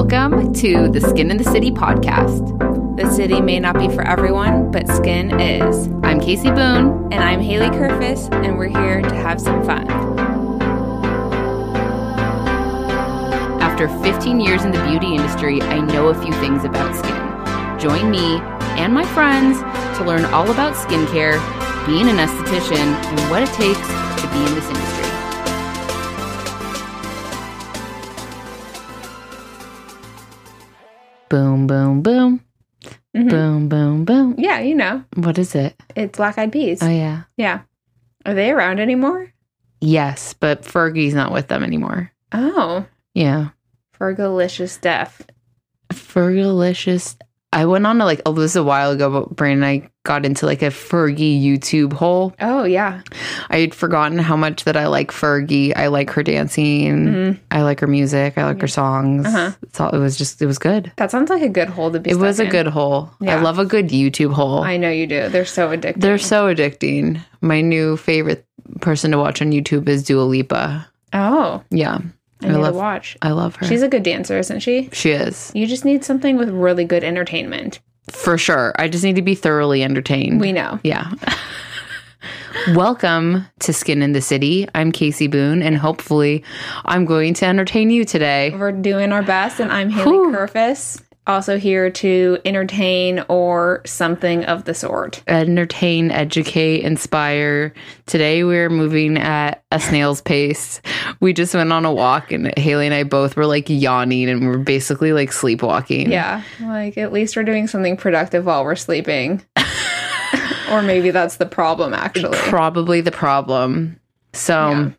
Welcome to the Skin and the City podcast. The city may not be for everyone, but skin is. I'm Casey Boone. And I'm Haley Kerfis, and we're here to have some fun. After 15 years in the beauty industry, I know a few things about skin. Join me and my friends to learn all about skincare, being an esthetician, and what it takes to be in this industry. Boom, boom, boom. Mhm. Boom, boom, boom. Yeah, you know, What is it? it's black eyed peas. Oh, yeah. yeah. Are they around anymore? Yes, but Fergie's not with them anymore. Oh, Yeah. Fergalicious Deaf. Fergalicious. I went on to like, oh, this was a while ago, but Brandon and I got into like a Fergie YouTube hole. Oh, yeah. I had forgotten how much that I like Fergie. I like her dancing. Mhm. I like her music. I like her songs. Uh-huh. It's all, it was just, it was good. That sounds like a good hole to be It was stuck a good hole. I love a good YouTube hole. I know you do. They're so addictive. They're so addicting. My new favorite person to watch on YouTube is Dua Lipa. Oh, Yeah. I, I need love to watch. I love her. She's a good dancer, isn't she? she is. You just need something with really good entertainment. For sure. I just need to be thoroughly entertained. We know. Yeah. Welcome to Skin and the City. I'm Casey Boone, and hopefully, I'm going to entertain you today. We're doing our best, and I'm Haley Whew. Kerfis, also here to entertain or something of the sort. Entertain, educate, inspire. Today, we're moving at a snail's pace. We just went on a walk, and Haley and I both were like yawning, and we're basically like sleepwalking. Yeah, like at least we're doing something productive while we're sleeping. or maybe that's the problem, actually. Probably the problem. So, Yeah.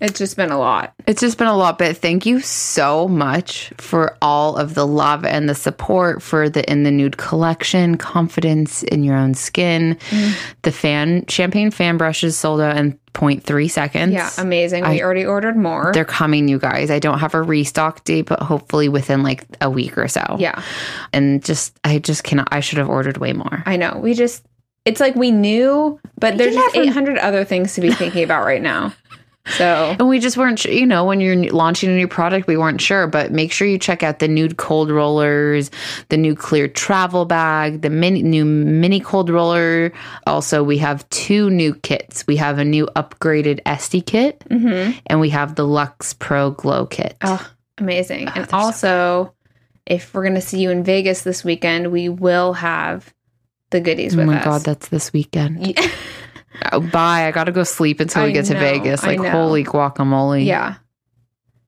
It's just been a lot. It's just been a lot, but thank you so much for all of the love and the support for the In the Nude collection, confidence in your own skin. Mm. The fan champagne fan brushes sold out in 0.3 seconds. Yeah, amazing. We I- already ordered more. They're coming, you guys. I don't have a restock date, but hopefully within like a week or so. yeah, And just, I just cannot, I should have ordered way more. I know. We just, it's like we knew, but there's just 800 other things to be thinking about right now. So, And we just weren't sure, you know, when you're launching a new product, we weren't sure. But make sure you check out the nude cold rollers, the new clear travel bag, the mini new mini cold roller. Also, we have two new kits. We have a new upgraded esty kit, mm-hmm. and we have the Lux Pro Glow kit. oh, amazing. Ah, and they're so also, if we're going to see you in Vegas this weekend, we will have the goodies Oh with my us. god, that's this weekend. Yeah. Oh, bye. I gotta go sleep until we I get to Vegas. Like holy guacamole. yeah.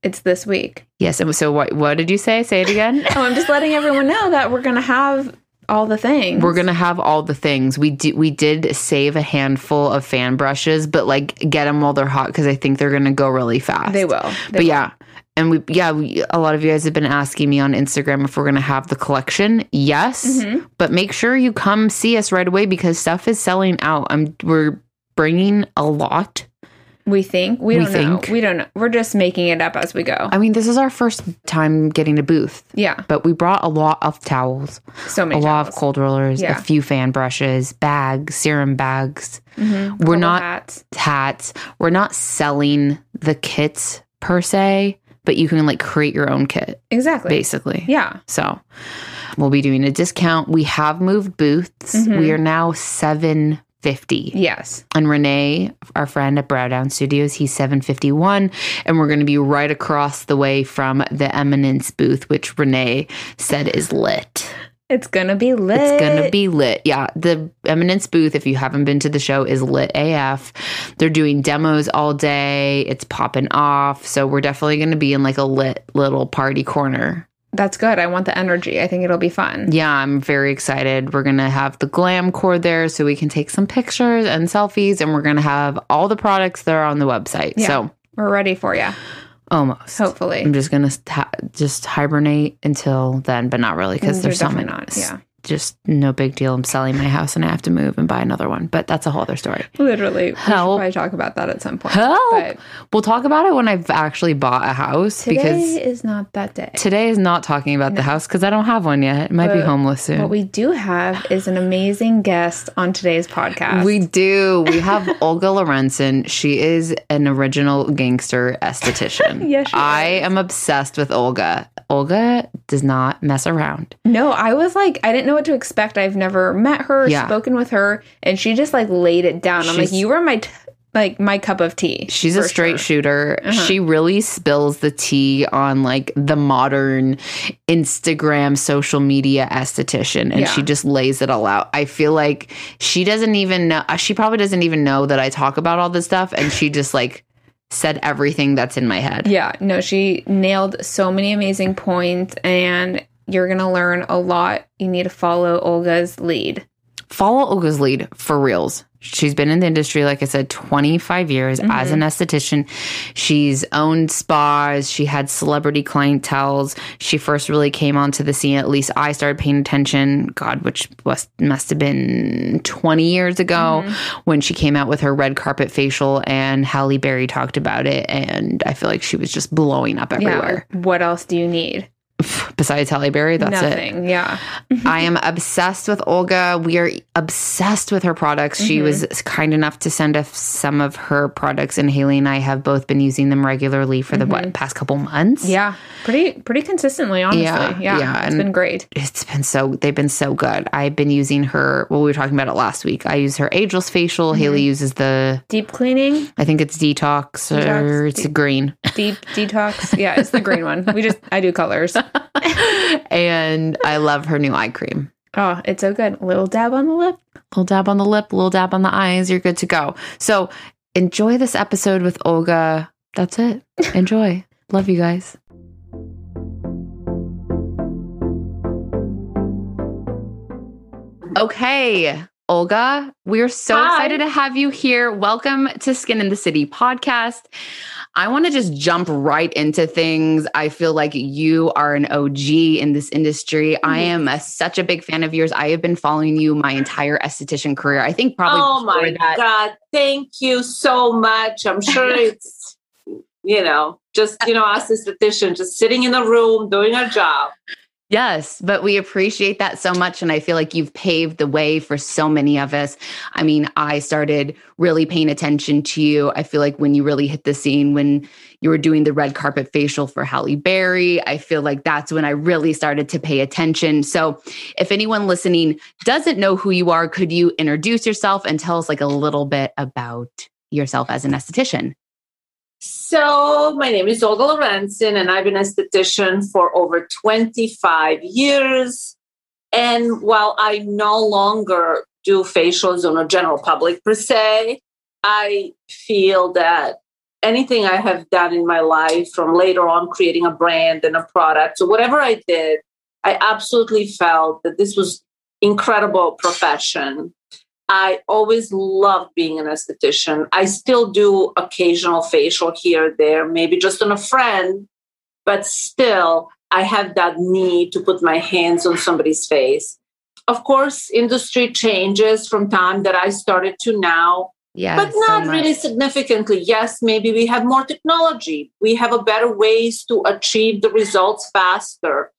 It's this week. Yes. And so what? What did you say? Say it again. Oh, I'm just letting everyone know that we're going to have all the things. We're gonna have all the things. We did. We did save a handful of fan brushes, but like get them while they're hot because I think they're gonna go really fast. They will. They but will. yeah, and we yeah, we, a lot of you guys have been asking me on Instagram if we're gonna have the collection. Yes, Mm-hmm. but make sure you come see us right away because stuff is selling out. I'm we're bringing a lot. We think. We We don't know. We don't know. We're just making it up as we go. I mean, this is our first time getting a booth, yeah. but we brought a lot of towels. So many a many lot of cold rollers, Yeah. a few fan brushes, bags, serum bags. Mhm. We're not hats. hats. We're not selling the kits per se, but you can like create your own kit Exactly. basically. Yeah. So we'll be doing a discount. We have moved booths. Mhm. We are now 750. Yes. And Renee, our friend at Browdown Studios, he's 751. And we're going to be right across the way from the Eminence booth, which Renee said is lit. It's gonna be lit. It's gonna be lit. Yeah, the Eminence booth, if you haven't been to the show, is lit AF. They're doing demos all day. It's popping off. So we're definitely gonna be in like a lit little party corner. That's good. I want the energy. I think it'll be fun. Yeah, I'm very excited. We're gonna have the glam core there so we can take some pictures and selfies, and we're gonna have all the products that are on the website. Yeah. So We're ready for you. Almost. Hopefully. I'm just gonna ha- just hibernate until then, but not really because there's so many. not, yeah. Just no big deal. I'm selling my house and I have to move and buy another one. But that's a whole other story. Literally. We should probably talk about that at some point. Help! We'll talk about it when I've actually bought a house today because is not that day. today is not talking about the house because I don't have one yet. It might be homeless soon. What we do have is an amazing guest on today's podcast. We do. We have Olga Lorencin. She is an original gangster esthetician. Yes, she I is. am obsessed with Olga. Olga does not mess around. no, I was like, I didn't know what to expect. I've never met her, Yeah. spoken with her, and she just like laid it down. I'm like, you were my t- like my cup of tea. She's a straight sure. shooter. Uh-huh. She really spills the tea on like the modern Instagram social media esthetician and Yeah. she just lays it all out. I feel like she doesn't even know she probably doesn't even know that I talk about all this stuff and she just like said everything that's in my head. Yeah, no, she nailed so many amazing points, and you're gonna learn a lot. You need to follow Olga's lead. follow Olga's lead for reals. She's been in the industry, like I said, 25 years mm-hmm. as an esthetician. She's owned spas. She had celebrity clientels. She first really came onto the scene, at least I started paying attention, God, which was, must have been 20 years ago mm-hmm. when she came out with her red carpet facial and Halle Berry talked about it. And I feel like she was just blowing up everywhere. Yeah. What else do you need? Besides Halle Berry, that's it. Yeah. I am obsessed with Olga. We are obsessed with her products. She was mm-hmm. kind enough to send us some of her products, and Haley and I have both been using them regularly for the what mm-hmm. past couple months. Yeah. Pretty pretty consistently, honestly. Yeah, Yeah. yeah, It's been great. It's been so they've been so good. I've been using her. Well, we were talking about it last week. I use her ageless facial. Mm-hmm. Haley uses the Deep cleaning, I think it's detox, or Detox, it's de- green. deep detox. Yeah, it's the green one. We just I do colors. and I love her new eye cream. Oh, it's so good. A little dab on the lip. little dab on the lip, little dab on the eyes, you're good to go. So enjoy this episode with Olga. That's it. Enjoy. Love you guys. Okay, Olga, we're so Hi. excited to have you here. Welcome to Skin and the City podcast. I want to just jump right into things. I feel like you are an OG in this industry. I mm-hmm. am a, such a big fan of yours. I have been following you my entire esthetician career. I think probably oh my that. god thank you so much i'm sure it's you know just you know us esthetician just sitting in the room doing our job Yes, but we appreciate that so much. And I feel like you've paved the way for so many of us. I mean, I started really paying attention to you. I feel like when you really hit the scene, when you were doing the red carpet facial for Halle Berry, I feel like that's when I really started to pay attention. So if anyone listening doesn't know who you are, could you introduce yourself and tell us like a little bit about yourself as an esthetician? So my name is olga lorencin and i've been an esthetician for over 25 years. And while i no longer do facials on a general public per se i feel that anything i have done in my life from later on creating a brand and a product so whatever i did i absolutely felt that this was incredible profession I always loved being an esthetician. I still do occasional facial here or there, maybe just on a friend, but still, I have that need to put my hands on somebody's face. Of course, industry changes from time that I started to now, Yeah. but not really significantly. Yes, maybe we have more technology. We have a better ways to achieve the results faster.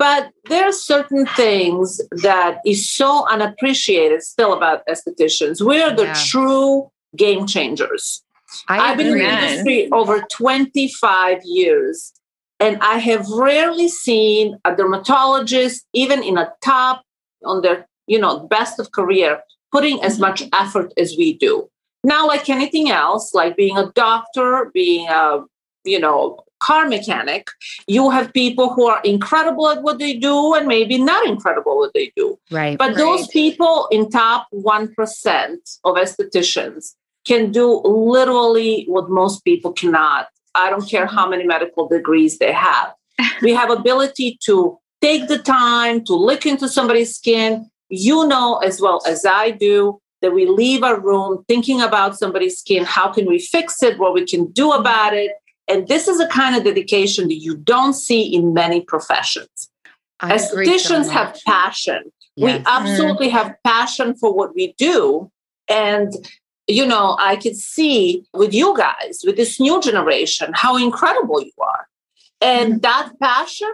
But there are certain things that is so unappreciated still about estheticians. We're the Yeah. true game changers. I I've been in the industry over 25 years, and I have rarely seen a dermatologist, even in a top on their, you know, best of career, putting as mm-hmm. much effort as we do. Now, like anything else, like being a doctor, being a, you know, car mechanic, you have people who are incredible at what they do and maybe not incredible at what they do. Right. But those people in top 1% of estheticians can do literally what most people cannot. I don't care how many medical degrees they have. we have ability to take the time to look into somebody's skin. You know as well as I do that we leave a room thinking about somebody's skin. How can we fix it? What we can do about it? And this is a kind of dedication that you don't see in many professions. I agree so Estheticians have passion. We Yes. Mm-hmm. absolutely have passion for what we do. And, you know, I could see with you guys, with this new generation, how incredible you are. And mm-hmm. that passion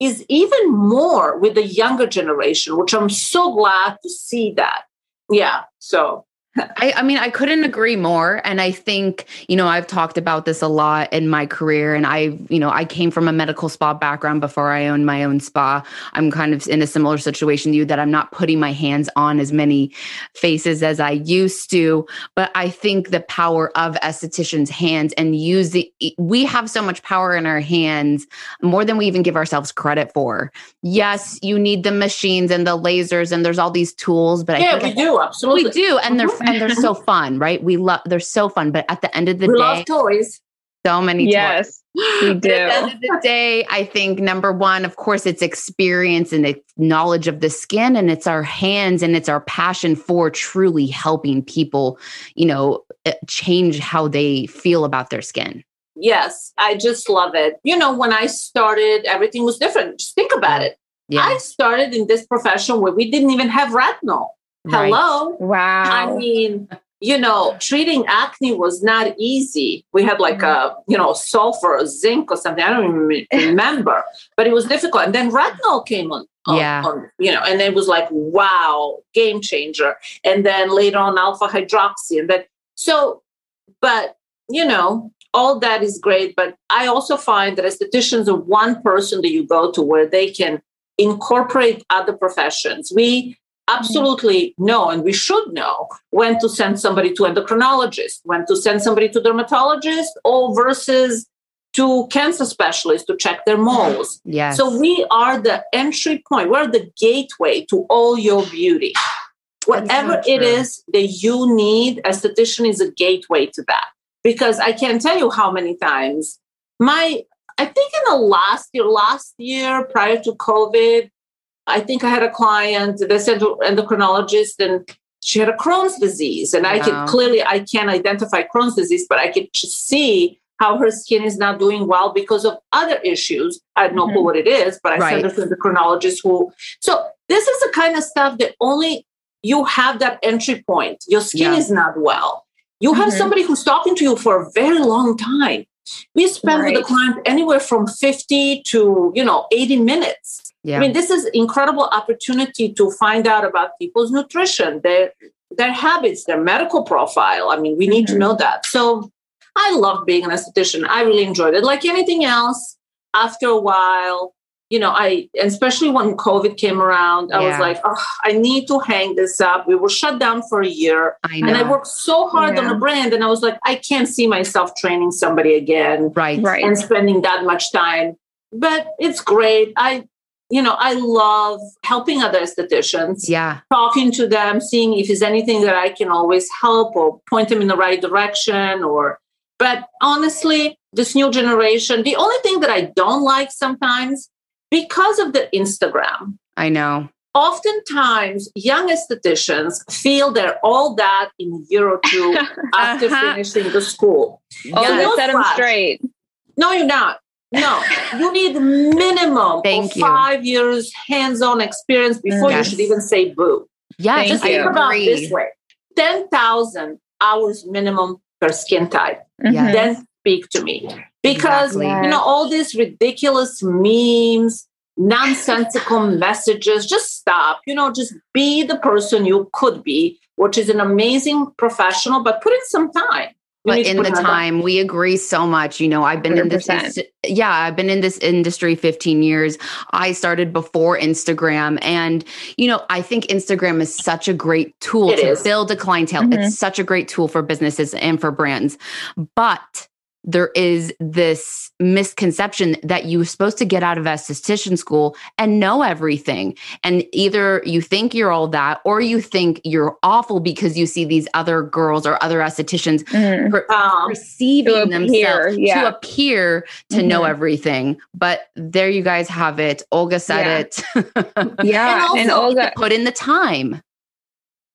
is even more with the younger generation, which I'm so glad to see that. Yeah. So I, I mean, I couldn't agree more. And I think, you know, I've talked about this a lot in my career. And I, you know, I came from a medical spa background before I owned my own spa. I'm kind of in a similar situation to you that I'm not putting my hands on as many faces as I used to. But I think the power of estheticians' hands and using, we have so much power in our hands more than we even give ourselves credit for. Yes, you need the machines and the lasers, and there's all these tools, but I yeah, think we do. Absolutely. we do, and they're mm-hmm. and they're so fun, right? We love they're so fun, but at the end of the We day, love toys. so many toys. Yes, we But at the end do. of the day, I think number one, of course, it's experience and it's knowledge of the skin, and it's our hands and it's our passion for truly helping people, you know, eh, change how they feel about their skin. Yes, I just love it. You know, when I started, everything was different. Just think about it. Yeah, I started in this profession where we didn't even have retinol. Right. Wow. I mean, you know, treating acne was not easy. We had like a, mm-hmm. you know, sulfur or zinc or something. I don't even remember, but it was difficult. And then retinol came on. on- Yeah. on, you know, and it was like, wow, game changer. And then later on, alpha hydroxy. And then, so, but, you know, all that is great. But I also find that estheticians are one person that you go to where they can incorporate other professions. We absolutely know, and we should know when to send somebody to endocrinologist, when to send somebody to dermatologist, or versus to cancer specialists to check their moles. Yes. So we are the entry point. We're the gateway to all your beauty. Whatever so it is that you need, esthetician is a gateway to that. Because I can't tell you how many times my, I think in the last year, last year prior to COVID, I think I had a client, to endocrinologist, and she had a Crohn's disease. And I could clearly, I can't identify Crohn's disease, but I could just see how her skin is not doing well because of other issues. I no clue Mhm. what it is, but I Right. sent her to the endocrinologist who. So this is the kind of stuff that only you have that entry point. Your skin Yeah. is not well. You have Mhm. somebody who's talking to you for a very long time. We spend with the client anywhere from 50 to, you know, 80 minutes. Yeah. I mean, this is incredible opportunity to find out about people's nutrition, their their habits, their medical profile. I mean, we need to Mhm. know that. So I love being an esthetician. I really enjoyed it. Like anything else, after a while, you know, I especially when COVID came around, I was like, oh, I need to hang this up. We were shut down for a year. I know. And I worked so hard on Yeah. the brand, and I was like, I can't see myself training somebody again right. Right. and spending that much time. But it's great. I, you know, I love helping other estheticians, Yeah. talking to them, seeing if there's anything that I can always help or point them in the right direction. Or, but honestly, this new generation, the only thing that I don't like sometimes because of the Instagram. I know. Oftentimes, young estheticians feel they're all that in a year or two after Uh-huh. finishing the school. Oh, Yeah. you set them straight. No, you're not. No, you need minimum Thank of you. five years hands-on experience before you should even say boo. Yeah. Thank Just you. think about this way: ten thousand hours minimum per skin type. Yes. Mhm. Then speak to me because Exactly. you know all these ridiculous memes, nonsensical messages. Just stop. You know, just be the person you could be, which is an amazing professional. But put in some time. But in the time we agree so much you know i've been in this 100%. yeah i've been in this industry 15 years i started before instagram and you know i think instagram is such a great tool It to is. build a clientele Mhm. it's such a great tool for businesses and for brands but there is this misconception that you're supposed to get out of esthetician school and know everything. And either you think you're all that or you think you're awful because you see these other girls or other estheticians Mhm. per- Um, perceiving To appear, themselves yeah. to appear to know Mhm. everything. But there you guys have it. Olga said Yeah. it. Yeah. And And, Olga, Put in the time.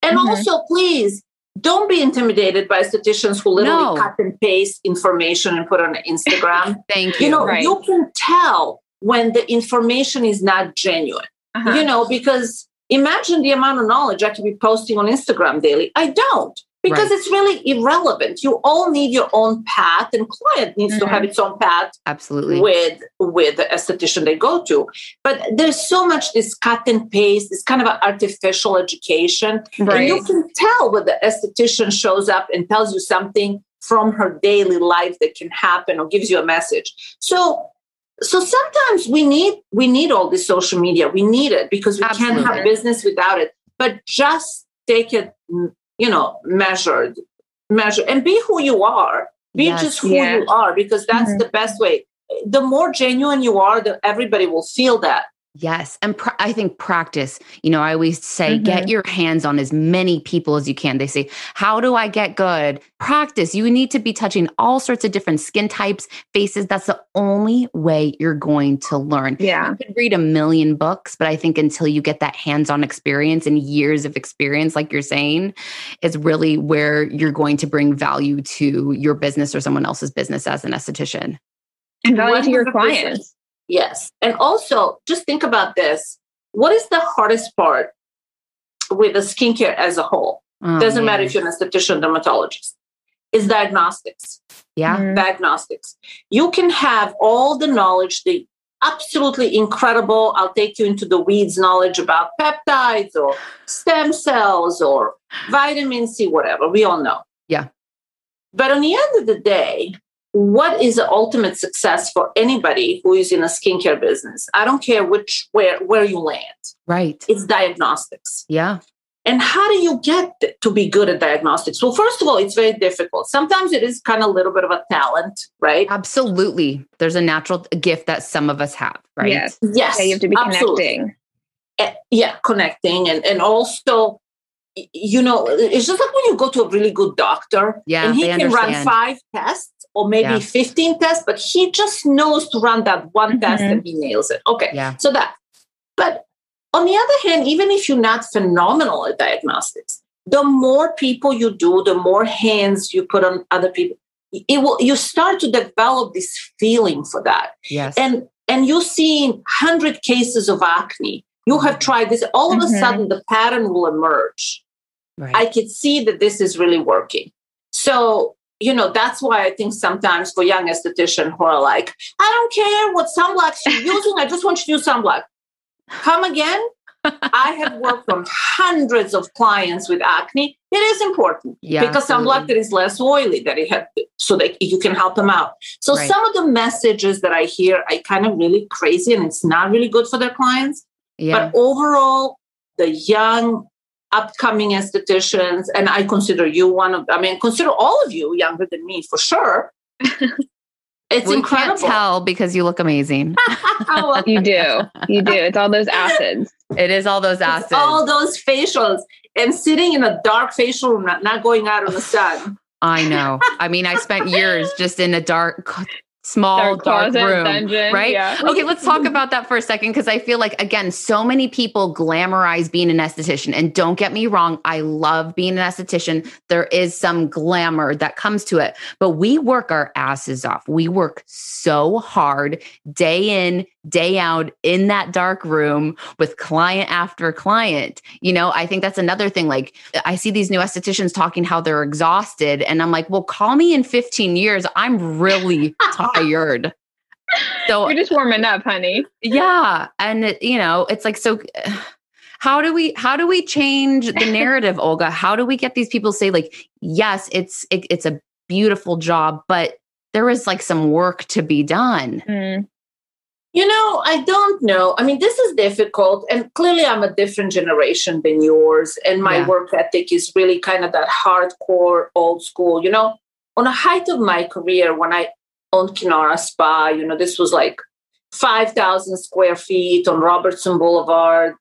And Mhm. also, please don't be intimidated by estheticians who literally No. cut and paste information and put on Instagram. Thank you. you know, Right. you can tell when the information is not genuine. Uh-huh. You know, because imagine the amount of knowledge I could be posting on Instagram daily. I don't because Right. it's really irrelevant. You all need your own path, and client needs to Mhm. have its own path Absolutely. with with the esthetician they go to. But there's so much this cut and paste, this kind of an artificial education. And you can tell when the esthetician shows up and tells you something from her daily life that can happen or gives you a message. So so sometimes we need we need all this social media. We need it because we can't have business without it. But just take it, you know, measured, measure and be who you are. Be Yes. just who Yeah. you are because that's Mhm. the best way. The more genuine you are, the everybody will feel that. Yes. And pr- I think practice, you know, I always say Mhm. get your hands on as many people as you can. They say, How do I get good? Practice. You need to be touching all sorts of different skin types, faces. That's the only way you're going to learn. yeah. You could read a million books, but I think until you get that hands on experience and years of experience, like you're saying, is really where you're going to bring value to your business or someone else's business as an esthetician. And value to your clients. Yes. And also, just think about this. What is the hardest part with the skincare as a whole? Oh, Doesn't matter if you're an esthetician, dermatologist. Is diagnostics. Yeah. Mhm. Diagnostics. You can have all the knowledge, the absolutely incredible, I'll take you into the weeds knowledge about peptides or stem cells or vitamin C, whatever. We all know. Yeah. But on the end of the day, what is the ultimate success for anybody who is in a skincare business? I don't care which where where you land. Right. It's diagnostics. Yeah. And how do you get to be good at diagnostics? Well, first of all, it's very difficult. Sometimes it is kind of a little bit of a talent, right? Absolutely. There's a natural gift that some of us have, right? Yes. Yes. Yeah, you have to be absolutely. connecting. Eh, yeah, connecting and and also you know, it's just like when you go to a really good doctor Yeah, and he they can run five tests or maybe Yeah. 15 tests, but he just knows to run that one test Mhm. and he nails it. Okay. Yeah. So that, but on the other hand, even if you're not phenomenal at diagnostics, the more people you do, the more hands you put on other people, it will you start to develop this feeling for that. Yes. And and you see hundred cases of acne. You have tried this, all of a Mhm. sudden the pattern will emerge. right. I could see that this is really working. So, you know, that's why I think sometimes for young estheticians who are like, I don't care what sunblock you're using, I just want you to use sunblock. Come again? I have worked on hundreds of clients with acne. It is important yeah. because sunblock that is less oily that it have so that you can help them out. So Right. some of the messages that I hear I kind of really crazy and it's not really good for their clients. Yeah. But overall, the young upcoming estheticians, and I consider you one of I mean, consider all of you younger than me for sure. it's we incredible. can't tell because you look amazing. Well, You do. You do. It's all those acids. it is all those acids. all those facials and sitting in a dark facial room, not, not going out in the sun. I know. I mean, I spent years just in a dark, small, Dark room. dungeon, Right? yeah. Okay, let's talk about that for a second because I feel like, again, so many people glamorize being an esthetician. And don't get me wrong, I love being an esthetician. There is some glamour that comes to it, but we work our asses off. We work so hard day in, day out in that dark room with client after client. You know, I think that's another thing. Like, I see these new estheticians talking how they're exhausted, and I'm like, well, call me in 15 years. I'm really tired. So, You're just warming up, honey. yeah. And, it, you know, it's like, so. How do we how do we change the narrative, Olga? How do we get these people say like, yes, it's it, it's a beautiful job, but there is like some work to be done. Mm. You know, I don't know. I mean, this is difficult. And clearly, I'm a different generation than yours. And my Yeah. work ethic is really kind of that hardcore, old school. You know, on the height of my career, when I owned Kinara Spa, you know, this was like 5,000 square feet on Robertson Boulevard.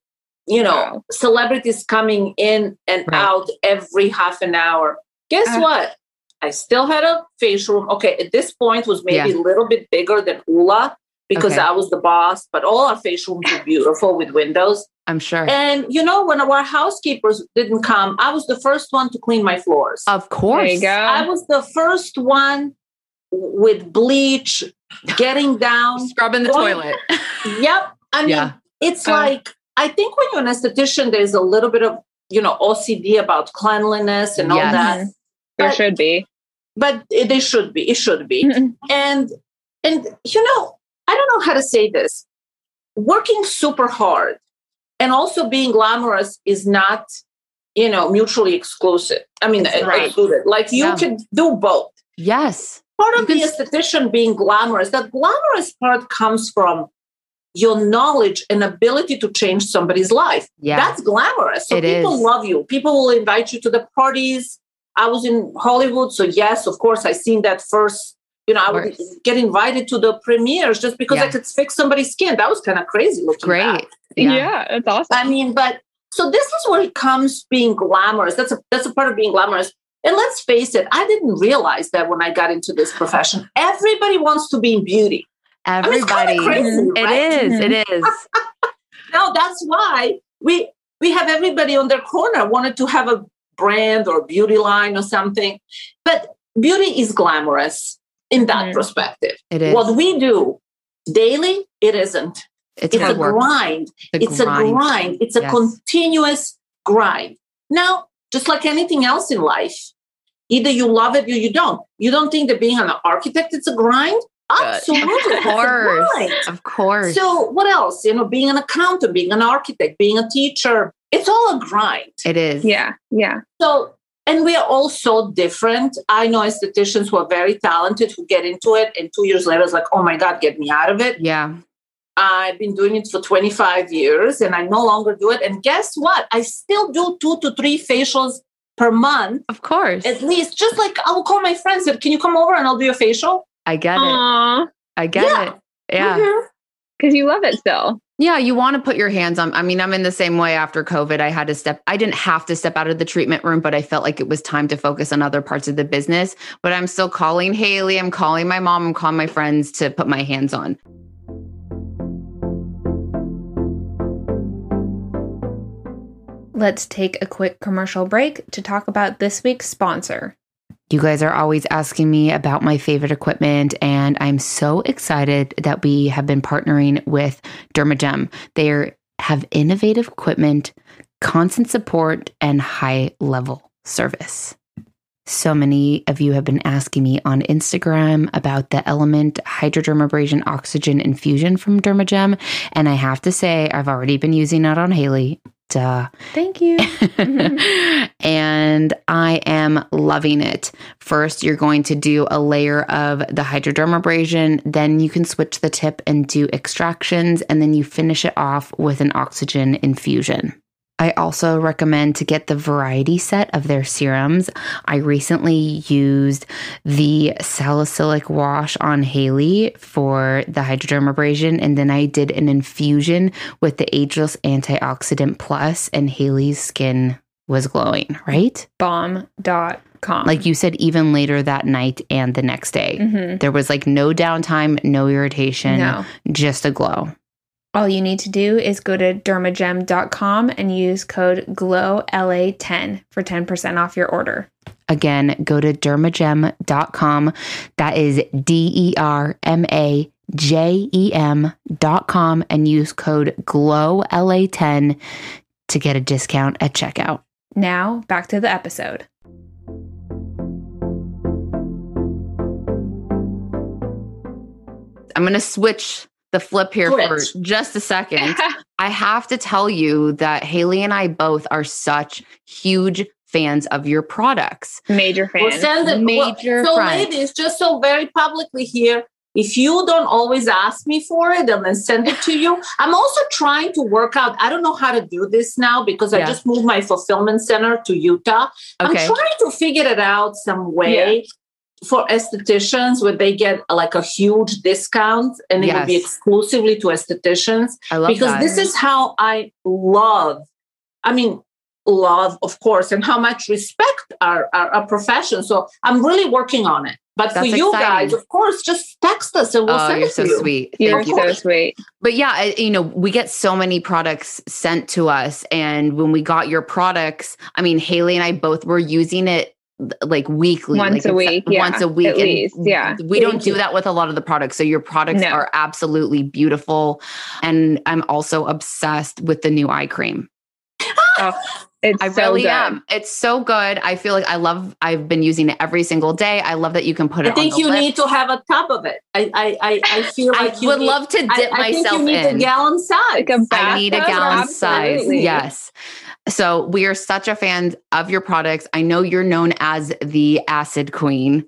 You know, Wow. celebrities coming in and Right. out every half an hour. Guess Ah. what? I still had a facial room. Okay, at this point was maybe a little bit bigger than Ula, because Okay. I was the boss, but all our facial rooms were beautiful with windows. I'm sure. And you know, when our housekeepers didn't come, I was the first one to clean my floors. of course. There you go. I was the first one with bleach, getting down. Scrubbing the Going- toilet. Yep. I mean, Yeah. it's Oh. like I think when you're an esthetician, there's a little bit of you know OCD about cleanliness and all Yes. that. Mhm. There But- should be. But it, they should be. It should be. Mhm. and and you know i don't know how to say this working super hard and also being glamorous is not you know mutually exclusive i mean Right. excluded like you Yeah. can do both yes. part of the esthetician being glamorous that glamorous part comes from your knowledge and ability to change somebody's life Yeah. that's glamorous so It people is. love you people will invite you to the parties i was in hollywood so yes of course i seen that first you know i would get invited to the premieres just because i could fix somebody's skin that was kind of crazy looking back. Great. Yeah. Yeah. that's awesome. i mean but so this is where it comes being glamorous that's a that's a part of being glamorous and let's face it i didn't realize that when i got into this profession everybody wants to be in beauty mean, it's kinda Everybody. crazy, mm-hmm. It right? is. It is. now that's why we we have everybody on their corner wanted to have a brand or beauty line or something but beauty is glamorous in that Mhm. perspective It is. what we do daily it isn't it's, it's a hard work. grind The it's a grind it's a Yes. continuous grind now just like anything else in life either you love it or you don't you don't think that being an architect it's a grind absolutely Of course. grind. Of course. So what else? You know, being an accountant, being an architect, being a teacher, it's all a grind. it is. yeah. Yeah. So and we are all so different. I know estheticians who are very talented who get into it and two years later it's like, oh my God, get me out of it. Yeah. I've been doing it for 25 years and I no longer do it. And guess what? I still do two to three facials per month, Of course. at least. Just like I will call my friends and can you come over and I'll do your facial? I get it. Aww. I get Yeah. it. Yeah. Mm-hmm. Because you love it still. Yeah, you want to put your hands on. I mean, I'm in the same way after COVID. I had to step, I didn't have to step out of the treatment room, but I felt like it was time to focus on other parts of the business. But I'm still calling Haley, I'm calling my mom, I'm calling my friends to put my hands on. Let's take a quick commercial break to talk about this week's sponsor. You guys are always asking me about my favorite equipment, and I'm so excited that we have been partnering with Dermajem. They have innovative equipment, constant support, and high level service. So many of you have been asking me on Instagram about the Element Hydrodermabrasion Oxygen Infusion from Dermajem, and I have to say, I've already been using it on Haley. Duh. Thank you. and I am loving it. First, you're going to do a layer of the hydrodermabrasion, then you can switch the tip and do extractions, and then you finish it off with an oxygen infusion. I also recommend to get the variety set of their serums. I recently used the salicylic wash on Haley for the hydrodermabrasion, and then I did an infusion with the Ageless Antioxidant Plus, and Haley's skin was glowing, right? Bomb.com. Like you said, even later that night and the next day. Mhm. There was like no downtime, no irritation, No. just a glow. All you need to do is go to dermajem.com and use code GLOWLA10 for 10% off your order. Again, go to dermajem.com. That is D E R M A J E M dot com and use code GLOWLA10 to get a discount at checkout. Now, back to the episode. I'm going to switch the flip here Switch. for just a second. I have to tell you that Haley and I both are such huge fans of your products. Major fan. We'll send it. Major well, so, front. ladies, just so very publicly here, if you don't always ask me for it and then send it to you, I'm also trying to work out. I don't know how to do this now because Yeah. I just moved my fulfillment center to Utah. Okay. I'm trying to figure it out some way for estheticians where they get like a huge discount and it will be exclusively to estheticians I love because that. this is how I love. I mean, love, of course, and how much respect our, our, our profession. So I'm really working on it. But That's for you exciting. guys, of course, just text us and we'll oh, send you're it so to you. sweet. You're Thank you. so sweet. But yeah, you know, we get so many products sent to us. And when we got your products, I mean, Haley and I both were using it like weekly. Once like a it's, week, yeah, Once a week. at least, yeah. We don't Thank do that with a lot of the products. So your products No. are absolutely beautiful. And I'm also obsessed with the new eye cream. oh, It's I so really good. am. It's so good. I feel like I love, I've been using it every single day. I love that you can put it I think on the you lip. need to have a tub of it. I I I, I feel I like you would need, love to dip I, dip I think myself you need in. a gallon size. Like a I need a gallon size. Absolutely. Yes. So we are such a fan of your products. I know you're known as the acid queen.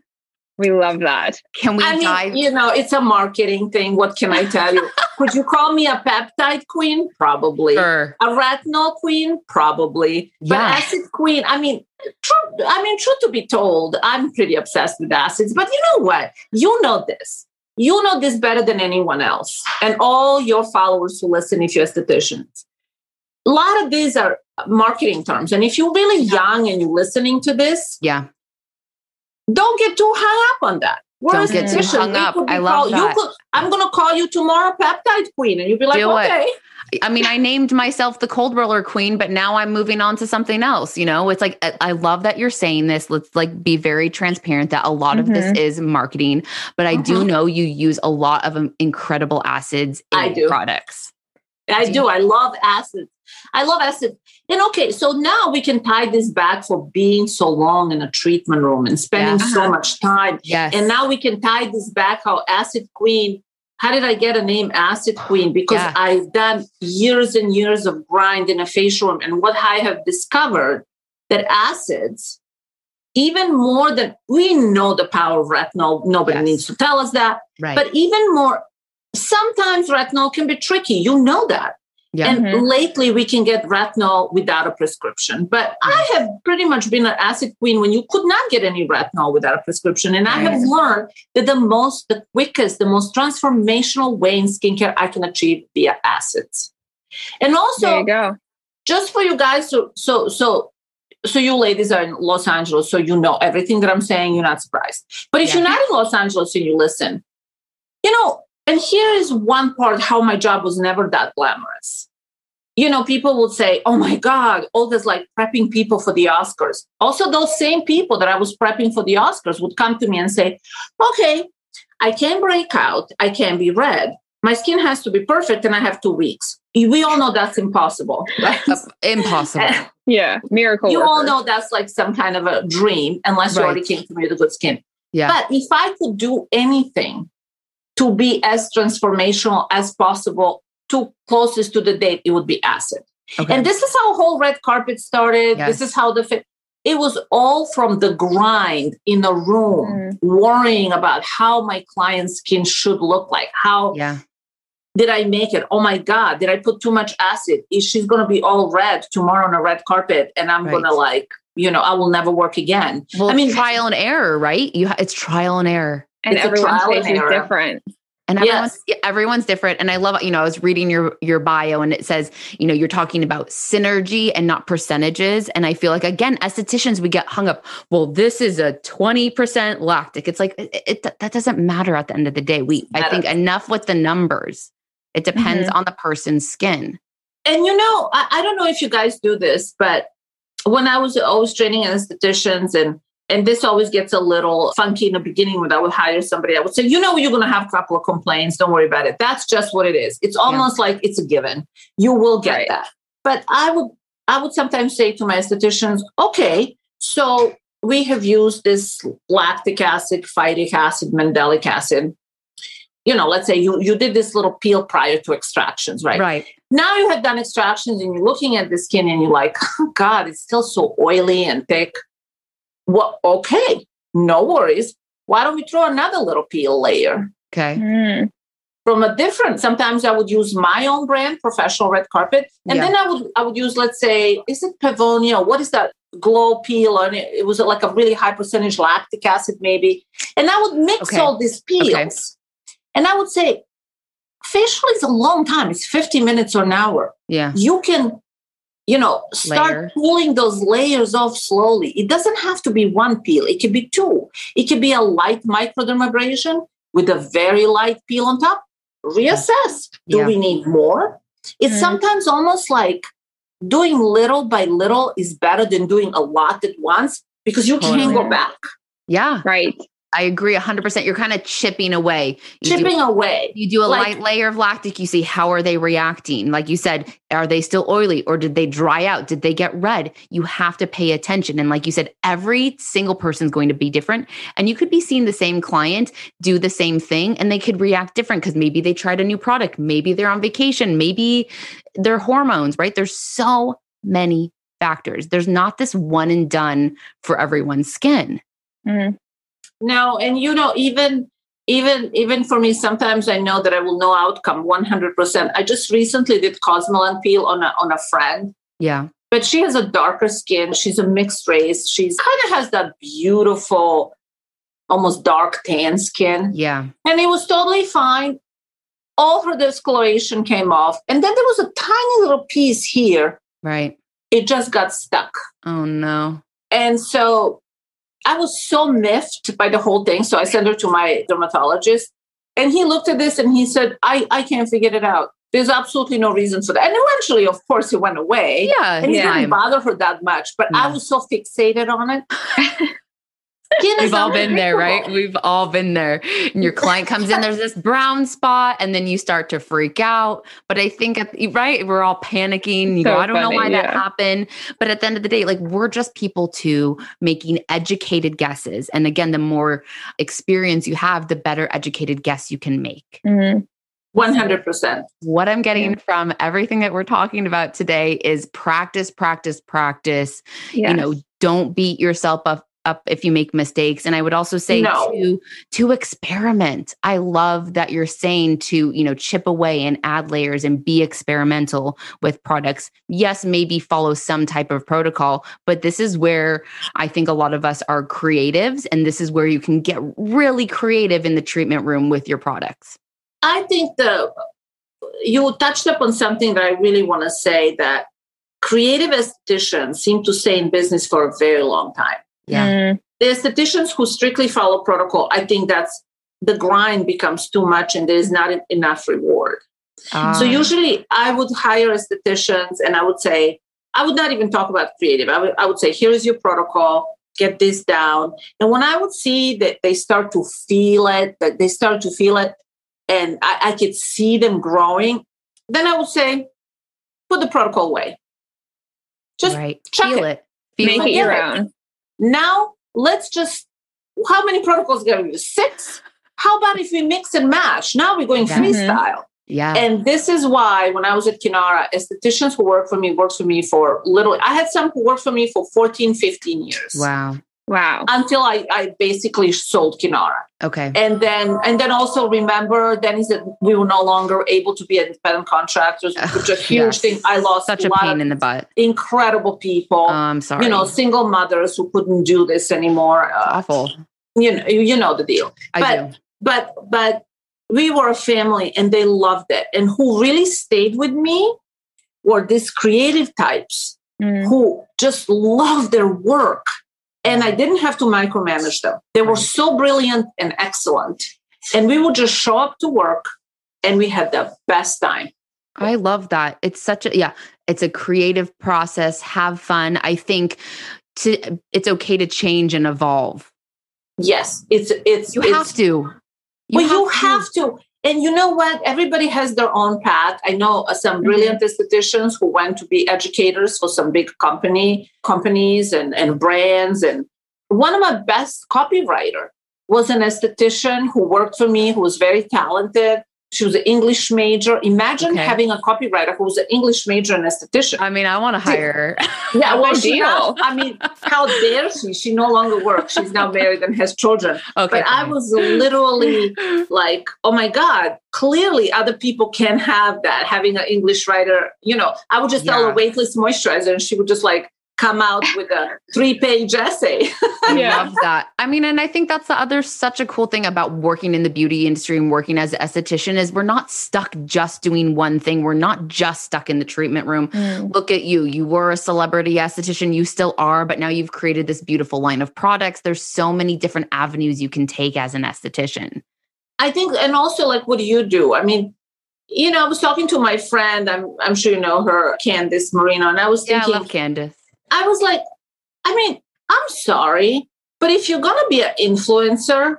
We love that. Can we I mean, you know, it's a marketing thing. What can I tell you? Could you call me a peptide queen? Probably. Sure. A retinol queen? Probably. But acid queen, I mean, true, I mean, truth to be told, I'm pretty obsessed with acids. But you know what? You know this. You know this better than anyone else. And all your followers who listen, if you're estheticians. A lot of these are marketing terms. And if you're really young and you're listening to this, Yeah. don't get too hung up on that. We're Don't get too hung up. I love called- that. You could, I'm going to call you tomorrow, peptide queen, and you'll be like, Do it. okay. I mean, I named myself the cold roller queen, but now I'm moving on to something else. You know, it's like, I- love that you're saying this. Let's like be very transparent that a lot of this is marketing, but I do Mhm. know you use a lot of um, incredible acids in I do. products. I do. I love acids. I love acid. And okay, so now we can tie this back for being so long in a treatment room and spending Yeah. so Uh-huh. much time. Yes. And now we can tie this back how Acid Queen. How did I get a name Acid Queen? Because Yeah. I've done years and years of grind in a facial room. And what I have discovered that acids, even more than we know the power of retinol, nobody Yes. needs to tell us that. right. But even more, sometimes retinol can be tricky. You know that. yeah. And Mhm. lately, we can get retinol without a prescription. But I have pretty much been an acid queen when you could not get any retinol without a prescription. And I have learned that the most, the quickest, the most transformational way in skincare I can achieve via acids. And There also, you go. just for you guys, so so so. So you ladies are in Los Angeles, so you know everything that I'm saying. You're not surprised. But if Yeah. you're not in Los Angeles and you listen, you know, and here is one part how my job was never that glamorous. You know, people would say, oh my God, all this like prepping people for the Oscars. Also, those same people that I was prepping for the Oscars would come to me and say, okay, I can break out, I can be red. My skin has to be perfect, and I have two weeks. We all know that's impossible, right? Impossible. Yeah. Miracle. you all know that's like some kind of a dream, unless you already Right. came to me with a good skin. Yeah. But if I could do anything to be as transformational as possible, to closest to the date, it would be acid. Okay. And this is how whole red carpet started. Yes. This is how the fit. It was all from the grind in a room, Mm. worrying about how my client's skin should look like. How yeah. did I make it? Oh my God, did I put too much acid? Is she's going to be all red tomorrow on a red carpet? And I'm Right. going to like, you know, I will never work again. Well, I mean, trial and error, right? You ha- it's trial and error. And It's a everyone's face is different. And Yes. everyone's yeah, everyone's different. And I love, you know, I was reading your your bio and it says, you know, you're talking about synergy and not percentages. And I feel like again, estheticians, we get hung up. Well, this is a 20% lactic. It's like it, it that doesn't matter at the end of the day. We I think enough with the numbers. It depends mm-hmm. on the person's skin. and you know, I, I don't know if you guys do this, but when I was always training estheticians and and this always gets a little funky in the beginning when I would hire somebody, I would say, you know, you're going to have a couple of complaints. Don't worry about it. That's just what it is. It's almost like it's a given. You will get Right. that. But I would, I would sometimes say to my estheticians, okay, so we have used this lactic acid, phytic acid, mandelic acid. You know, let's say you you did this little peel prior to extractions, right? Right. now you have done extractions and you're looking at the skin and you're like, oh, God, it's still so oily and thick. Well, okay, no worries. Why don't we throw another little peel layer Okay. Mm. from a different? Sometimes I would use my own brand, professional red carpet, and Yeah. then I would I would use, let's say, is it Pavonia? What is that glow peel? And it, it was like a really high percentage lactic acid, maybe. And I would mix Okay. all these peels, Okay. and I would say, facial is a long time. It's 50 minutes or an hour Yeah. you can you know, start Layer. pulling those layers off slowly. It doesn't have to be one peel, it could be two. It could be a light microdermabrasion with a very light peel on top. Reassess. Do Yeah. we need more? It's Mhm. sometimes almost like doing little by little is better than doing a lot at once because you can't go back. Yeah, Right. I agree 100%. You're kind of chipping away. You do- Chipping away. You do a Like- light layer of lactic, you see how are they reacting? Like you said, are they still oily or did they dry out? Did they get red? You have to pay attention. And like you said, every single person's going to be different. And you could be seeing the same client do the same thing and they could react different because maybe they tried a new product, maybe they're on vacation, maybe their hormones, right? There's so many factors. There's not this one and done for everyone's skin. Mhm. No, and you know, even even even for me, sometimes I know that I will know outcome 100%. I just recently did Cosmelan peel on a on a friend, Yeah. but she has a darker skin. She's a mixed race. She's kind of has that beautiful, almost dark tan skin, Yeah. and it was totally fine. All her discoloration came off, and then there was a tiny little piece here. Right. It just got stuck. Oh no. And so I was so miffed by the whole thing. So I sent her to my dermatologist. And he looked at this and he said, I, I can't figure it out. There's absolutely no reason for that. And eventually, of course, it went away. Yeah. And it yeah. didn't bother her that much. But I was so fixated on it. We've all been there, right? We've all been there. And your client comes in, there's this brown spot, and then you start to freak out. But I think, at, right, we're all panicking. You go, So I don't know funny, why that happened. But at the end of the day, like we're just people too making educated guesses. And again, the more experience you have, the better educated guess you can make. Mhm. 100%. What I'm getting from everything that we're talking about today is practice, practice, practice Yes. you know don't beat yourself up up if you make mistakes and i would also say No. to to experiment i love that you're saying to you know chip away and add layers and be experimental with products yes maybe follow some type of protocol but this is where i think a lot of us are creatives and this is where you can get really creative in the treatment room with your products I think the you touched upon something that I really want to say that creative estheticians seem to stay in business for a very long time. Yeah Mm. the estheticians who strictly follow protocol, I think that's the grind becomes too much and there is not en- enough reward. So Ah, usually I would hire estheticians and I would say, I would not even talk about creative. I would, I would say, here is your protocol, get this down. And when I would see that they start to feel it, that they start to feel it, and I, I could see them growing, then I would say, put the protocol away. Just right chuck feel it. it, Feel Make it. it your it. own. Now let's just how many protocols are we use? Six? How about if we mix and match? Now we're going Yeah. Mm-hmm. freestyle. yeah And this is why when I was at Kinara, estheticians who work for me worked for me for literally I had some who worked for me for 14, 15 years. wow Wow. Until I, I basically sold Kinara. okay And then and then also remember then is that we were no longer able to be independent contractors, which is a huge Yes. thing. I lost such a a lot pain of in the butt incredible people. oh, i'm sorry you know, single mothers who couldn't do this anymore. Uh, awful you know, you know the deal. i but do but but we were a family and they loved it. And who really stayed with me were these creative types Mm. who just loved their work. And I didn't have to micromanage them. They were so brilliant and excellent. And we would just show up to work and we had the best time. I love that. It's such a yeah, it's a creative process. Have fun. I think to it's okay to change and evolve. Yes, it's it's You it's, have to. well, you have to. And you know what? Everybody has their own path. I know uh, some brilliant estheticians who went to be educators for some big company companies and, and brands. And one of my best copywriter was an esthetician who worked for me, who was very talented. She was an English major. Imagine Okay. having a copywriter who was an English major and esthetician. I mean, I want to hire her. Yeah, well, she I mean, how dare she? She no longer works. She's now married and has children. okay. But I was literally like, oh my God, clearly other people can have that, having an English writer. You know, I would just tell Yeah. her weightless moisturizer and she would just like come out with a three page essay. I Yeah. love that. I mean, and I think that's the other such a cool thing about working in the beauty industry and working as an esthetician is we're not stuck just doing one thing. We're not just stuck in the treatment room. Mm. Look at you. You were a celebrity esthetician. You still are, but now you've created this beautiful line of products. There's so many different avenues you can take as an esthetician. I think, and also like, what do you do? I mean, you know, I was talking to my friend. I'm I'm sure you know her, Candice Marino, and I was Yeah, I thinking, love Candace. I was like, I mean, I'm sorry, but if you're gonna be an influencer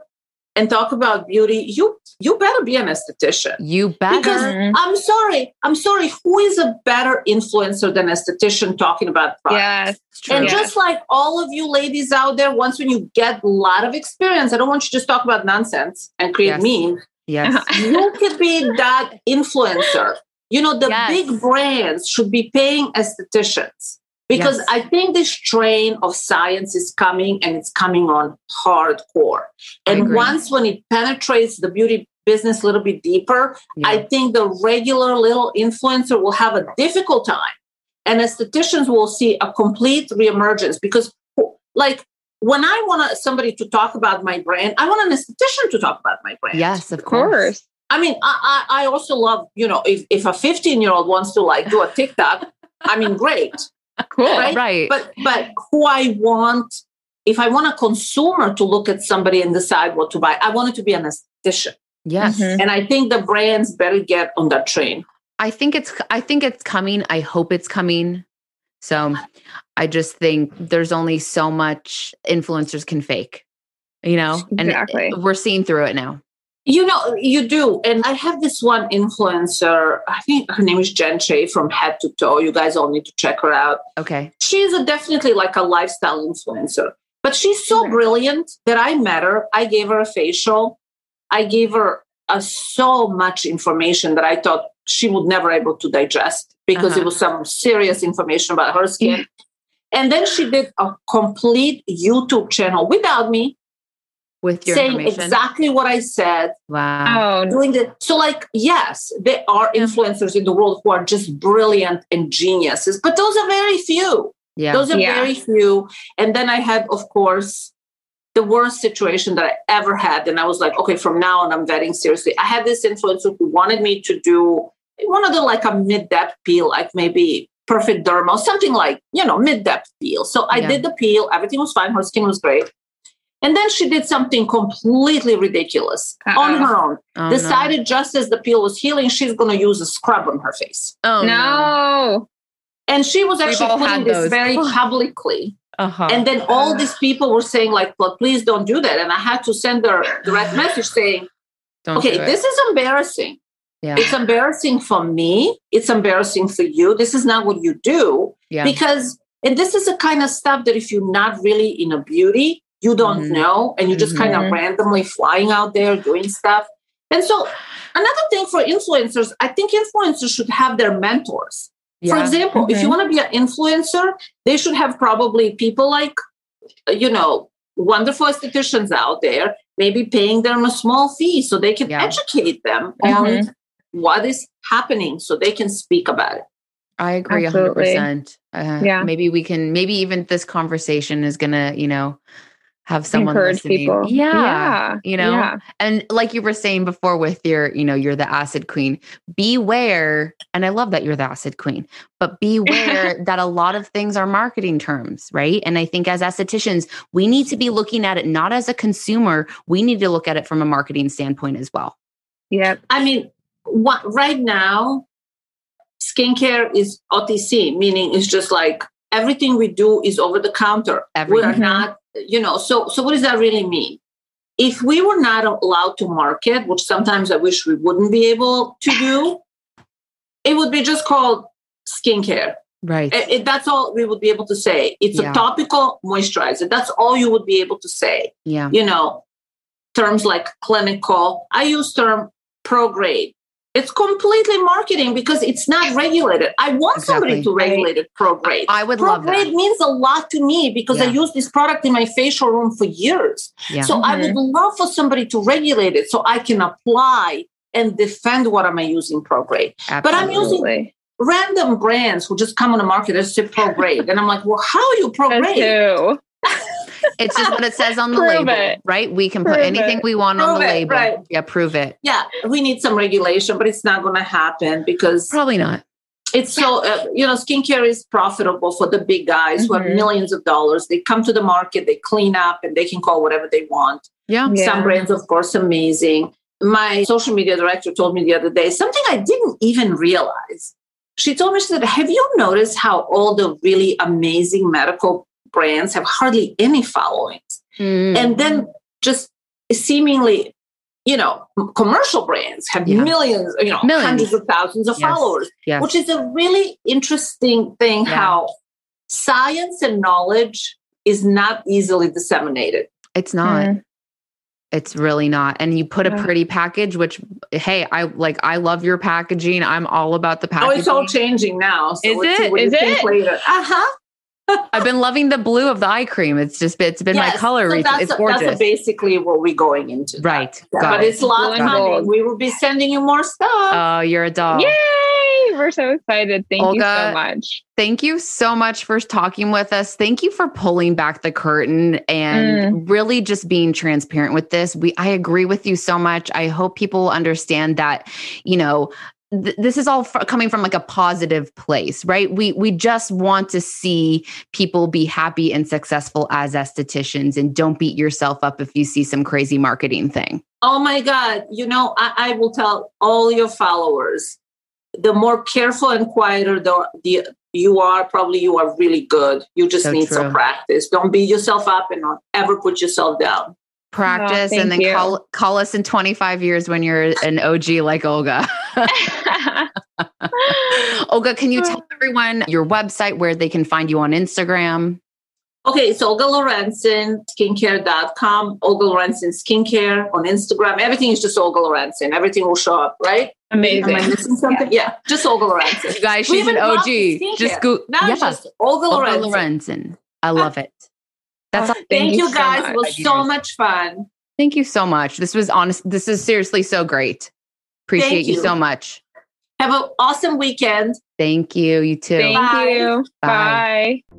and talk about beauty, you you better be an esthetician. You better. Because. I'm sorry, I'm sorry. Who is a better influencer than esthetician talking about products? Yes. And Yeah. just like all of you ladies out there, once when you get a lot of experience, I don't want you to just talk about nonsense and create Yes. memes. yes. You could be that influencer. You know, the Yes. big brands should be paying estheticians because Yes. I think this train of science is coming and it's coming on hardcore. And once when it penetrates the beauty business a little bit deeper, Yeah. I think the regular little influencer will have a difficult time. And estheticians will see a complete reemergence because, like, when I want somebody to talk about my brand, I want an esthetician to talk about my brand. yes, of Of course. I mean, I, I, I also love, you know, if, if a 15 year old wants to like do a TikTok, I mean, great. Cool. Right? Right. But, but who I want, if I want a consumer to look at somebody and decide what to buy, I want it to be an esthetician. yes. Mhm. And I think the brands better get on that train. I think it's I think it's coming. I hope it's coming. So I just think there's only so much influencers can fake. You know? And Exactly. we're seeing through it now. You know, you do. And I have this one influencer, I think her name is Jen Chae from Head to Toe. You guys all need to check her out. Okay. She's a, definitely like a lifestyle influencer, but she's so Okay. brilliant that I met her. I gave her a facial. I gave her uh, so much information that I thought she would never able to digest because Uh-huh. it was some serious information about her skin. And then she did a complete YouTube channel without me With your saying information. exactly what I said wow. Oh, doing the so like yes there are influencers in the world who are just brilliant and geniuses but those are very few Yeah. those are Yeah. very few and then i had of course the worst situation that i ever had and i was like okay from now on i'm vetting seriously i had this influencer who wanted me to do one of the like a mid-depth peel like maybe perfect derma something like you know mid-depth peel so i Yeah. did the peel everything was fine her skin was great and then she did something completely ridiculous on Uh-oh. her own Oh, decided just as the peel was healing, she's going to use a scrub on her face. Oh, no. And she was actually all putting this those. very publicly. Uh-huh. And then all Ugh. these people were saying, like, well, please don't do that. And I had to send her direct message saying, Don't okay, this is embarrassing. yeah. It's embarrassing for me. It's embarrassing for you. This is not what you do. yeah. Because, and this is the kind of stuff that if you're not really in a beauty, you don't Mhm. know. And you're just kind of randomly flying out there doing stuff. And so, another thing for influencers, I think influencers should have their mentors. For Yeah. example, if you Mhm. want to be an influencer, they should have probably people like, you know, wonderful estheticians out there, maybe paying them a small fee so they can Yeah. educate them Mhm. on what is happening so they can speak about it. I agree Absolutely. 100%. Uh, Yeah. Maybe we can, maybe even this conversation is going to, you know, have someone Encourage listening. people. Yeah. Yeah. You know, Yeah. and like you were saying before with your, you know, you're the acid queen. Beware, and I love that you're the acid queen, but beware that a lot of things are marketing terms, right? And I think as estheticians, we need to be looking at it not as a consumer, we need to look at it from a marketing standpoint as well. Yeah. I mean, what, right now, skincare is OTC, meaning it's just like everything we do is over the counter. We are not, you know, so so what does that really mean? If we were not allowed to market, which sometimes I wish we wouldn't be able to do, it would be just called skincare. Right. It- it- that's all we would be able to say. It's Yeah. a topical moisturizer. That's all you would be able to say yeah. you know, terms like clinical. I use term pro grade. It's completely marketing because it's not regulated. I want somebody to regulate it pro grade. I would Pro love grade that. means a lot to me because I use this product in my facial room for years. Yeah. So I would love for somebody to regulate it so I can apply and defend what am I using pro grade. But I'm using random brands who just come on the market and say pro grade. And I'm like, well, how are you pro Us grade? too. It's just what it says on the Prove label, it. right? We can put anything it. we want on the it, label. right. Yeah, prove it. Yeah, we need some regulation, but it's not going to happen because Probably not. it's so uh, you know skincare is profitable for the big guys who have Mhm. millions of dollars they come to the market they clean up and they can call whatever they want Yeah. Yeah. some brands of course amazing my social media director told me the other day something i didn't even realize she told me she said have you noticed how all the really amazing medical brands have hardly any followings Mm. and then just seemingly you know commercial brands have Yeah. millions you know Millions. hundreds of thousands of Yes. followers Yes. which is a really interesting thing Yeah. how science and knowledge is not easily disseminated it's not. Mm. It's really not. And you put a pretty package, which hey, I like I love your packaging. I'm all about the packaging. oh it's all changing now so Is let's it? what you it? later uh-huh I've been loving the blue of the eye cream. It's just it's been my color So recently. that's, It's that's gorgeous. basically what we're going into right. Yeah, but it. it's a lot Blue coming gold. we will be sending you more stuff Oh, you're a doll. Yay! We're so excited. Thank you so much. Thank you so much for talking with us. Thank you for pulling back the curtain and mm. really just being transparent with this. We I agree with you so much. I hope people understand that, you know, th- this is all coming from like a positive place, right? We we just want to see people be happy and successful as estheticians and don't beat yourself up if you see some crazy marketing thing. Oh my God. You know, I, I will tell all your followers the more careful and quieter the, the you are, probably you are really good. You just So need true. some practice. Don't beat yourself up and not ever put yourself down. Practice thank and then you. call call us in 25 years when you're an OG like Olga. Olga, can you tell everyone your website where they can find you on Instagram? Okay, it's Olga Lorencin, skincare.com, Olga Lorencin Skincare on Instagram. Everything is just Olga Lorencin. Everything will show up, right? Amazing. Am I Amazing. missing something? Yeah, just Olga Lorencin. You guys, she's an OG. the skincare. Just go. Now yeah. just Olga Olga Lorencin. Lorencin. I love it. That's all. Thank, Thank you you so guys. much. It was so much fun. Thank you so much. This was honest. This is seriously so great. Appreciate you. you. so much. Have an awesome weekend. Thank you. You too. Thank Bye. you. Bye. Bye.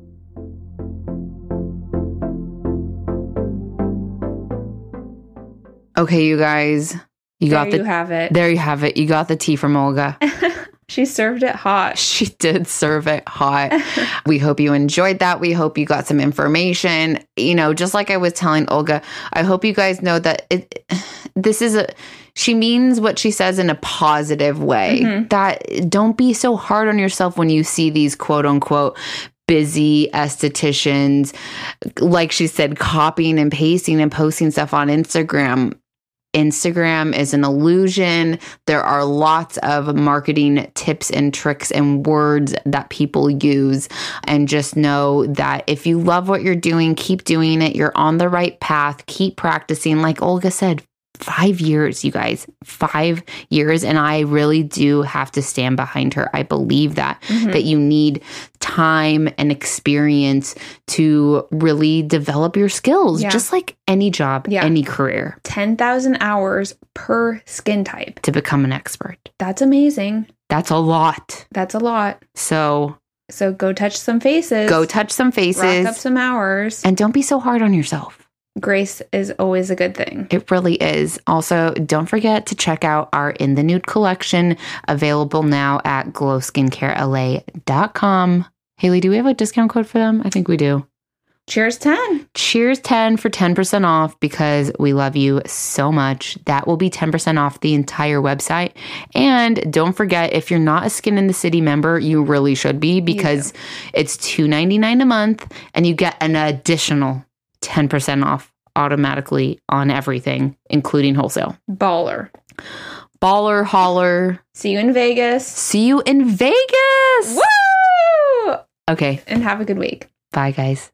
Okay, you guys. You got there the. you have it. there you have it. You got the tea from Olga. she served it hot. She did serve it hot. we hope you enjoyed that. We hope you got some information. You know, just like I was telling Olga, I hope you guys know that it, this is a she means what she says in a positive way. Mhm. That don't be so hard on yourself when you see these quote unquote busy estheticians like she said copying and pasting and posting stuff on Instagram. Instagram is an illusion. There are lots of marketing tips and tricks and words that people use. And just know that if you love what you're doing, keep doing it. You're on the right path. Keep practicing. Like Olga said, five years, you guys, five years. And I really do have to stand behind her. I believe that, Mhm. that you need time and experience to really develop your skills, Yeah. just like any job, Yeah. any career, 10,000 hours per skin type. to become an expert. That's amazing. That's a lot. That's a lot. So So go touch some faces. go touch some faces. Rack up some hours. and don't be so hard on yourself. Grace is always a good thing. It really is. Also, don't forget to check out our In the Nude collection available now at glowskincarela.com. Haley, do we have a discount code for them? I think we do. Cheers 10. Cheers 10 for 10% off because we love you so much. That will be 10% off the entire website. And don't forget, if you're not a Skin in the City member, you really should be because it's $2.99 a month and you get an additional 10% off automatically on everything, including wholesale. Baller. Baller, holler. See you in Vegas. See you in Vegas. Woo! Okay. And have a good week. Bye, guys.